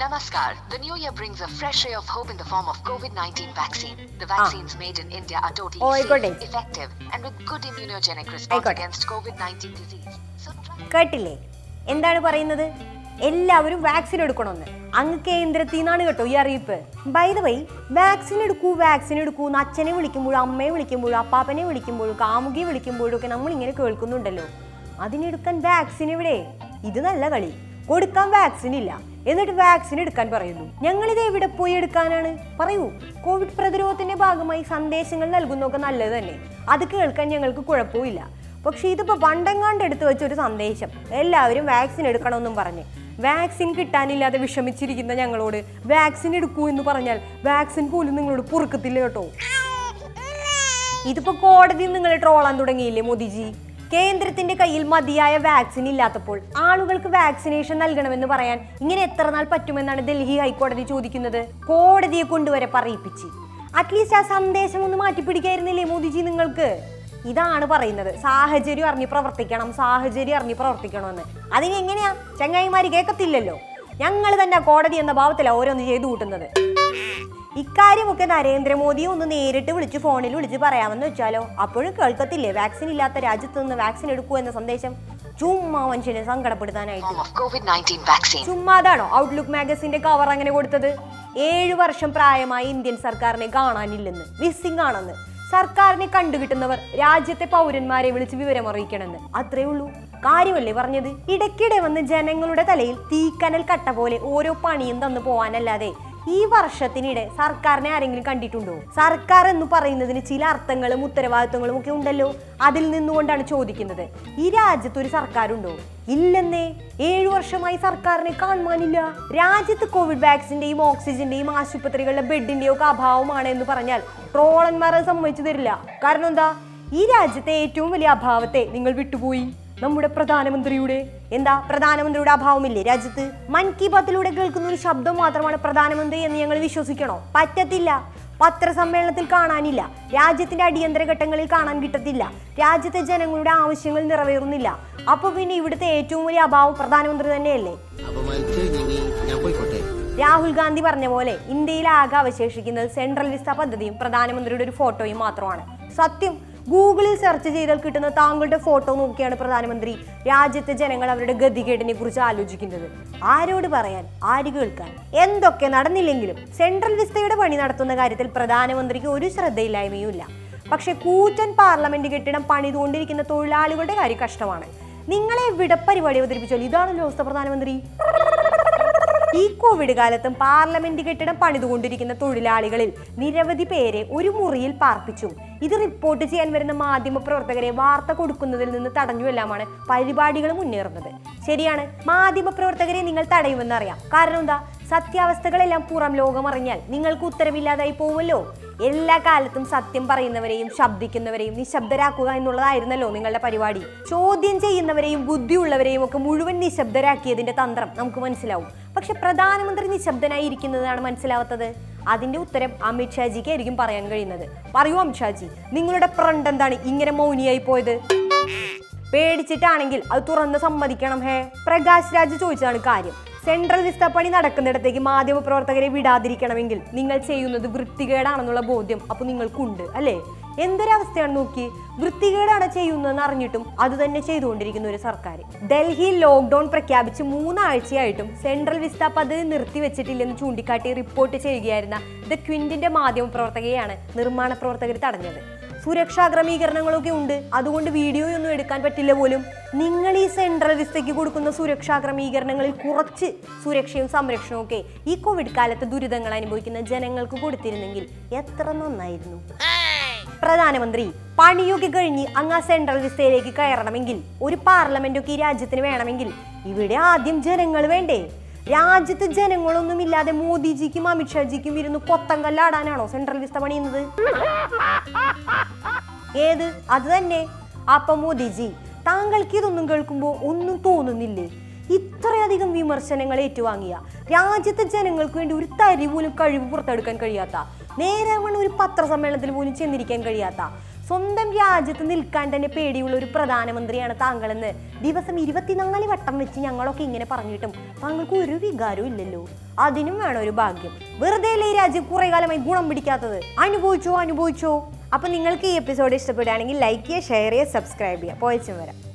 Namaskar. The new year brings a fresh ray of hope in the form of COVID-19 vaccine. The vaccines made in India are totally Oh, safe, effective, and with good immunogenic response against COVID-19 disease. So. കേട്ടില്ലേ? എന്താണ് പറയുന്നത്? എല്ലാവരും vaccine എടുക്കണമെന്ന്. അങ്ങ് കേന്ദ്രത്തിൽ നിന്നാണ് കേട്ടോ ഈ അറിയിപ്പ്. ബൈ ദ വൈ വാക്സിൻ എടുക്കൂ വാക്സിൻ എടുക്കൂ എന്ന് അച്ഛനെ വിളിക്കുമ്പോഴും അമ്മയെ വിളിക്കുമ്പോഴും അപ്പാപ്പനെ വിളിക്കുമ്പോഴും കാമുകിയെ വിളിക്കുമ്പോഴും ഒക്കെ നമ്മൾ ഇങ്ങനെ കേൾക്കുന്നുണ്ടല്ലോ. അതിനെടുക്കാൻ വാക്സിൻ ഇവിടെ ഇത് നല്ല കളി. കൊടുക്കാൻ വാക്സിൻ ഇല്ല. എന്നിട്ട് വാക്സിൻ എടുക്കാൻ പറയുന്നു. ഞങ്ങളിത് എവിടെ പോയി എടുക്കാനാണ്? പറയൂ. കോവിഡ് പ്രതിരോധത്തിന്റെ ഭാഗമായി സന്ദേശങ്ങൾ നൽകുന്നൊക്കെ നല്ലത് തന്നെ. അത് കേൾക്കാൻ ഞങ്ങൾക്ക് കുഴപ്പമില്ല. പക്ഷെ ഇതിപ്പോ പണ്ടെങ്ങാണ്ട് എടുത്തു വെച്ച ഒരു സന്ദേശം. എല്ലാവരും വാക്സിൻ എടുക്കണമെന്നും പറഞ്ഞ്. വാക്സിൻ കിട്ടാനില്ലാതെ വിഷമിച്ചിരിക്കുന്ന ഞങ്ങളോട് വാക്സിൻ എടുക്കൂ എന്ന് പറഞ്ഞാൽ വാക്സിൻ പോലും നിങ്ങളോട് പൊറുക്കത്തില്ല കേട്ടോ. ഇതിപ്പോ കോടതി നിങ്ങൾ ട്രോളാൻ തുടങ്ങിയില്ലേ മോദിജി? കേന്ദ്രത്തിന്റെ കയ്യിൽ മതിയായ വാക്സിൻ ഇല്ലാത്തപ്പോൾ ആളുകൾക്ക് വാക്സിനേഷൻ നൽകണമെന്ന് പറയാൻ ഇങ്ങനെ എത്ര നാൾ പറ്റുമെന്നാണ് ഡൽഹി ഹൈക്കോടതി ചോദിക്കുന്നത്. കോടതിയെ കൊണ്ടുവരെ പറയിപ്പിച്ച്. അറ്റ്ലീസ്റ്റ് ആ സന്ദേശം ഒന്ന് മാറ്റിപ്പിടിക്കായിരുന്നില്ലേ മോദിജി നിങ്ങൾക്ക്? ഇതാണ് പറയുന്നത്. സാഹചര്യം അറിഞ്ഞ് പ്രവർത്തിക്കണം സാഹചര്യം അറിഞ്ഞ് പ്രവർത്തിക്കണമെന്ന്. അതിനെങ്ങനെയാ? ചങ്ങായിമാര് കേൾക്കത്തില്ലല്ലോ ഞങ്ങൾ തന്നെ കോടതി എന്ന ഭാവത്തിലാണ് ഓരോന്ന് ചെയ്തു കൂട്ടുന്നത്. ഇക്കാര്യമൊക്കെ നരേന്ദ്രമോദിയെ ഒന്ന് നേരിട്ട് വിളിച്ച് ഫോണിൽ വിളിച്ച് പറയാമെന്ന് വെച്ചാലോ? അപ്പോഴും കേൾക്കത്തില്ലേ? വാക്സിൻ ഇല്ലാത്ത രാജ്യത്ത് നിന്ന് വാക്സിൻ എടുക്കൂ എന്ന സന്ദേശം ചുമ്മാ മനുഷ്യനെ സങ്കടപ്പെടുത്താനായിട്ട്. Form of COVID-19 vaccine. ചുമ്മാതാണോ ഔട്ട്ലുക്ക് മാഗസിന്റെ കവർ അങ്ങനെ കൊടുത്തത്? ഏഴു വർഷം പ്രായമായ ഇന്ത്യൻ സർക്കാരിനെ കാണാനില്ലെന്ന് മിസ്സിംഗ് ആണെന്ന്. സർക്കാരിനെ കണ്ടുകിട്ടുന്നവർ രാജ്യത്തെ പൗരന്മാരെ വിളിച്ച് വിവരം അറിയിക്കണമെന്ന്. അത്രേ ഉള്ളൂ. കാര്യമല്ലേ പറഞ്ഞത്? ഇടയ്ക്കിടെ വന്ന് ജനങ്ങളുടെ തലയിൽ തീക്കനൽ കട്ട പോലെ ഓരോ പണിയും തന്നു പോവാനല്ലാതെ ഈ വർഷത്തിനിടെ സർക്കാരിനെ ആരെങ്കിലും കണ്ടിട്ടുണ്ടോ? സർക്കാർ എന്ന് പറയുന്നതിന് ചില അർത്ഥങ്ങളും ഉത്തരവാദിത്വങ്ങളും ഒക്കെ ഉണ്ടല്ലോ. അതിൽ നിന്നുകൊണ്ടാണ് ചോദിക്കുന്നത്. ഈ രാജ്യത്ത് ഒരു സർക്കാരുണ്ടോ? ഇല്ലെന്നേ. ഏഴു വർഷമായി സർക്കാരിനെ കാണുവാനില്ല. രാജ്യത്ത് കോവിഡ് വാക്സിന്റെയും ഓക്സിജന്റെയും ആശുപത്രികളുടെ ബെഡിന്റെയും ഒക്കെ അഭാവമാണ് എന്ന് പറഞ്ഞാൽ ട്രോളന്മാരെ സമ്മതിച്ചു തരില്ല. കാരണം എന്താ? ഈ രാജ്യത്തെ ഏറ്റവും വലിയ അഭാവത്തെ നിങ്ങൾ വിട്ടുപോയി. നമ്മുടെ പ്രധാനമന്ത്രിയുടെ എന്താ പ്രധാനമന്ത്രിയുടെ അഭാവമില്ലേ രാജ്യത്ത്? മൻ കി ബാത്തിലൂടെ കേൾക്കുന്ന ഒരു ശബ്ദം മാത്രമാണ് പ്രധാനമന്ത്രി എന്ന് ഞങ്ങൾ വിശ്വസിക്കണോ? പറ്റത്തില്ല. പത്രസമ്മേളനത്തിൽ കാണാനില്ല. രാജ്യത്തിന്റെ അടിയന്തര ഘട്ടങ്ങളിൽ കാണാൻ കിട്ടത്തില്ല. രാജ്യത്തെ ജനങ്ങളുടെ ആവശ്യങ്ങൾ നിറവേറുന്നില്ല. അപ്പൊ പിന്നെ ഇവിടുത്തെ ഏറ്റവും വലിയ അഭാവം പ്രധാനമന്ത്രി തന്നെയല്ലേ? രാഹുൽ ഗാന്ധി പറഞ്ഞ പോലെ ഇന്ത്യയിൽ ആകെ അവശേഷിക്കുന്നത് സെൻട്രൽ വിസ പദ്ധതിയും പ്രധാനമന്ത്രിയുടെ ഒരു ഫോട്ടോയും മാത്രമാണ്. സത്യം ഗൂഗിളിൽ സെർച്ച് ചെയ്താൽ കിട്ടുന്ന താങ്കളുടെ ഫോട്ടോ നോക്കിയാണ് പ്രധാനമന്ത്രി. രാജ്യത്തെ ജനങ്ങൾ അവരുടെ ഗതികേടിനെ കുറിച്ച് ആലോചിക്കുന്നത്. ആരോട് പറയാൻ? ആര് കേൾക്കാൻ? എന്തൊക്കെ നടന്നില്ലെങ്കിലും സെൻട്രൽ വിസ്തയുടെ പണി നടത്തുന്ന കാര്യത്തിൽ പ്രധാനമന്ത്രിക്ക് ഒരു ശ്രദ്ധയില്ലായ്മയുമില്ല. പക്ഷേ കൂറ്റൻ പാർലമെന്റ് കെട്ടിടം പണിതുകൊണ്ടിരിക്കുന്ന തൊഴിലാളികളുടെ കാര്യം കഷ്ടമാണ്. നിങ്ങളെ എവിടെ അവതരിപ്പിച്ചാൽ ഇതാണല്ലോ പ്രധാനമന്ത്രി. ഈ കോവിഡ് കാലത്തും പാർലമെന്റ് കെട്ടിടം പണിതുകൊണ്ടിരിക്കുന്ന തൊഴിലാളികളിൽ നിരവധി പേരെ ഒരു മുറിയിൽ പാർപ്പിച്ചു. ഇത് റിപ്പോർട്ട് ചെയ്യാൻ വരുന്ന മാധ്യമ പ്രവർത്തകരെ വാർത്ത കൊടുക്കുന്നതിൽ നിന്ന് തടഞ്ഞുമെല്ലാമാണ് പരിപാടികൾ മുന്നേറുന്നത്. ശരിയാണ് മാധ്യമ പ്രവർത്തകരെ നിങ്ങൾ തടയുമെന്നറിയാം. കാരണം എന്താ? സത്യാവസ്ഥകളെല്ലാം പുറം ലോകം അറിഞ്ഞാൽ നിങ്ങൾക്ക് ഉത്തരവില്ലാതായി പോകുമല്ലോ. എല്ലാ കാലത്തും സത്യം പറയുന്നവരെയും ശബ്ദിക്കുന്നവരെയും നിശബ്ദരാക്കുക എന്നുള്ളതായിരുന്നല്ലോ നിങ്ങളുടെ പരിപാടി. ചോദ്യം ചെയ്യുന്നവരെയും ബുദ്ധിയുള്ളവരെയും ഒക്കെ മുഴുവൻ നിശബ്ദരാക്കിയതിന്റെ തന്ത്രം നമുക്ക് മനസ്സിലാവും. പക്ഷെ പ്രധാനമന്ത്രി നിശബ്ദനായി ഇരിക്കുന്നതാണ് മനസ്സിലാവാത്തത്. അതിന്റെ ഉത്തരം അമിത്ഷാജിക്ക് ആയിരിക്കും പറയാൻ കഴിയുന്നത്. പറയൂ അമിത്ഷാജി നിങ്ങളുടെ ഫ്രണ്ട് എന്താണ് ഇങ്ങനെ മൗനിയായി പോയത്? പേടിച്ചിട്ടാണെങ്കിൽ അത് തുറന്ന് സമ്മതിക്കണം ഹേ. പ്രകാശ് രാജ് ചോദിച്ചതാണ് കാര്യം. സെൻട്രൽ വിസ്ത പണി നടക്കുന്നിടത്തേക്ക് മാധ്യമ പ്രവർത്തകരെ വിടാതിരിക്കണമെങ്കിൽ നിങ്ങൾ ചെയ്യുന്നത് വൃത്തികേടാണെന്നുള്ള ബോധ്യം അപ്പൊ നിങ്ങൾക്കുണ്ട് അല്ലേ? എന്തൊരവസ്ഥയാണ് നോക്കി? വൃത്തികേടാണ് ചെയ്യുന്നതെന്ന് അറിഞ്ഞിട്ടും അത് തന്നെ ചെയ്തുകൊണ്ടിരിക്കുന്ന ഒരു സർക്കാർ ഡൽഹി ലോക്ക്ഡൌൺ പ്രഖ്യാപിച്ച് മൂന്നാഴ്ചയായിട്ടും സെൻട്രൽ വിസ്ത പദ്ധതി നിർത്തിവെച്ചിട്ടില്ലെന്ന് ചൂണ്ടിക്കാട്ടി റിപ്പോർട്ട് ചെയ്യുകയായിരുന്ന ദ ക്വിന്റിന്റെ മാധ്യമ പ്രവർത്തകയാണ് നിർമ്മാണ പ്രവർത്തകർ തടഞ്ഞത്. സുരക്ഷാ ക്രമീകരണങ്ങളൊക്കെ ഉണ്ട്. അതുകൊണ്ട് വീഡിയോ ഒന്നും എടുക്കാൻ പറ്റില്ല പോലും. നിങ്ങൾ ഈ സെൻട്രൽ വിസ്തയ്ക്ക് കൊടുക്കുന്ന സുരക്ഷാ ക്രമീകരണങ്ങളിൽ കുറച്ച് സുരക്ഷയും സംരക്ഷണവും ഒക്കെ ഈ കോവിഡ് കാലത്ത് ദുരിതങ്ങൾ അനുഭവിക്കുന്ന ജനങ്ങൾക്ക് കൊടുത്തിരുന്നെങ്കിൽ എത്ര നന്നായിരുന്നു. പ്രധാനമന്ത്രി പണിയൊക്കെ കഴിഞ്ഞ് അങ്ങ് ആ സെൻട്രൽ വിസ്തയിലേക്ക് കയറണമെങ്കിൽ ഒരു പാർലമെന്റൊക്കെ ഈ രാജ്യത്തിന് വേണമെങ്കിൽ ഇവിടെ ആദ്യം ജനങ്ങൾ വേണ്ടേ? രാജ്യത്ത് ജനങ്ങളൊന്നും ഇല്ലാതെ മോദിജിക്കും അമിത്ഷാജിക്കും ഇരുന്ന് കൊത്തങ്കല്ലാടാനാണോ സെൻട്രൽ വിസ്ത പണിയുന്നത്? ഏത്? അത് തന്നെ. അപ്പമോ ദിജി താങ്കൾക്ക് ഇതൊന്നും കേൾക്കുമ്പോൾ ഒന്നും തോന്നുന്നില്ലേ? ഇത്രയധികം വിമർശനങ്ങൾ ഏറ്റുവാങ്ങിയ രാജ്യത്തെ ജനങ്ങൾക്ക് വേണ്ടി ഒരു തരി പോലും കഴിവ് പുറത്തെടുക്കാൻ കഴിയാത്ത നേരവണ് ഒരു പത്രസമ്മേളനത്തിൽ പോലും ചെന്നിരിക്കാൻ കഴിയാത്ത സ്വന്തം രാജ്യത്ത് നിൽക്കാൻ തന്നെ പേടിയുള്ള ഒരു പ്രധാനമന്ത്രിയാണ് താങ്കളെന്ന് ദിവസം ഇരുപത്തിനാല് വട്ടം വെച്ച് ഞങ്ങളൊക്കെ ഇങ്ങനെ പറഞ്ഞിട്ടും താങ്കൾക്ക് ഒരു വികാരവും ഇല്ലല്ലോ. അതിനും വേണം ഒരു ഭാഗ്യം. വെറുതെ അല്ലേ രാജ്യം കുറെ കാലമായി ഗുണം പിടിക്കാത്തത്? അനുഭവിച്ചോ അനുഭവിച്ചോ? അപ്പോൾ നിങ്ങൾക്ക് ഈ എപ്പിസോഡ് ഇഷ്ടപ്പെടുകയാണെങ്കിൽ ലൈക്ക് ചെയ്യുക ഷെയർ ചെയ്യുക സബ്സ്ക്രൈബ് ചെയ്യുക. പോയച്ചും വരാം.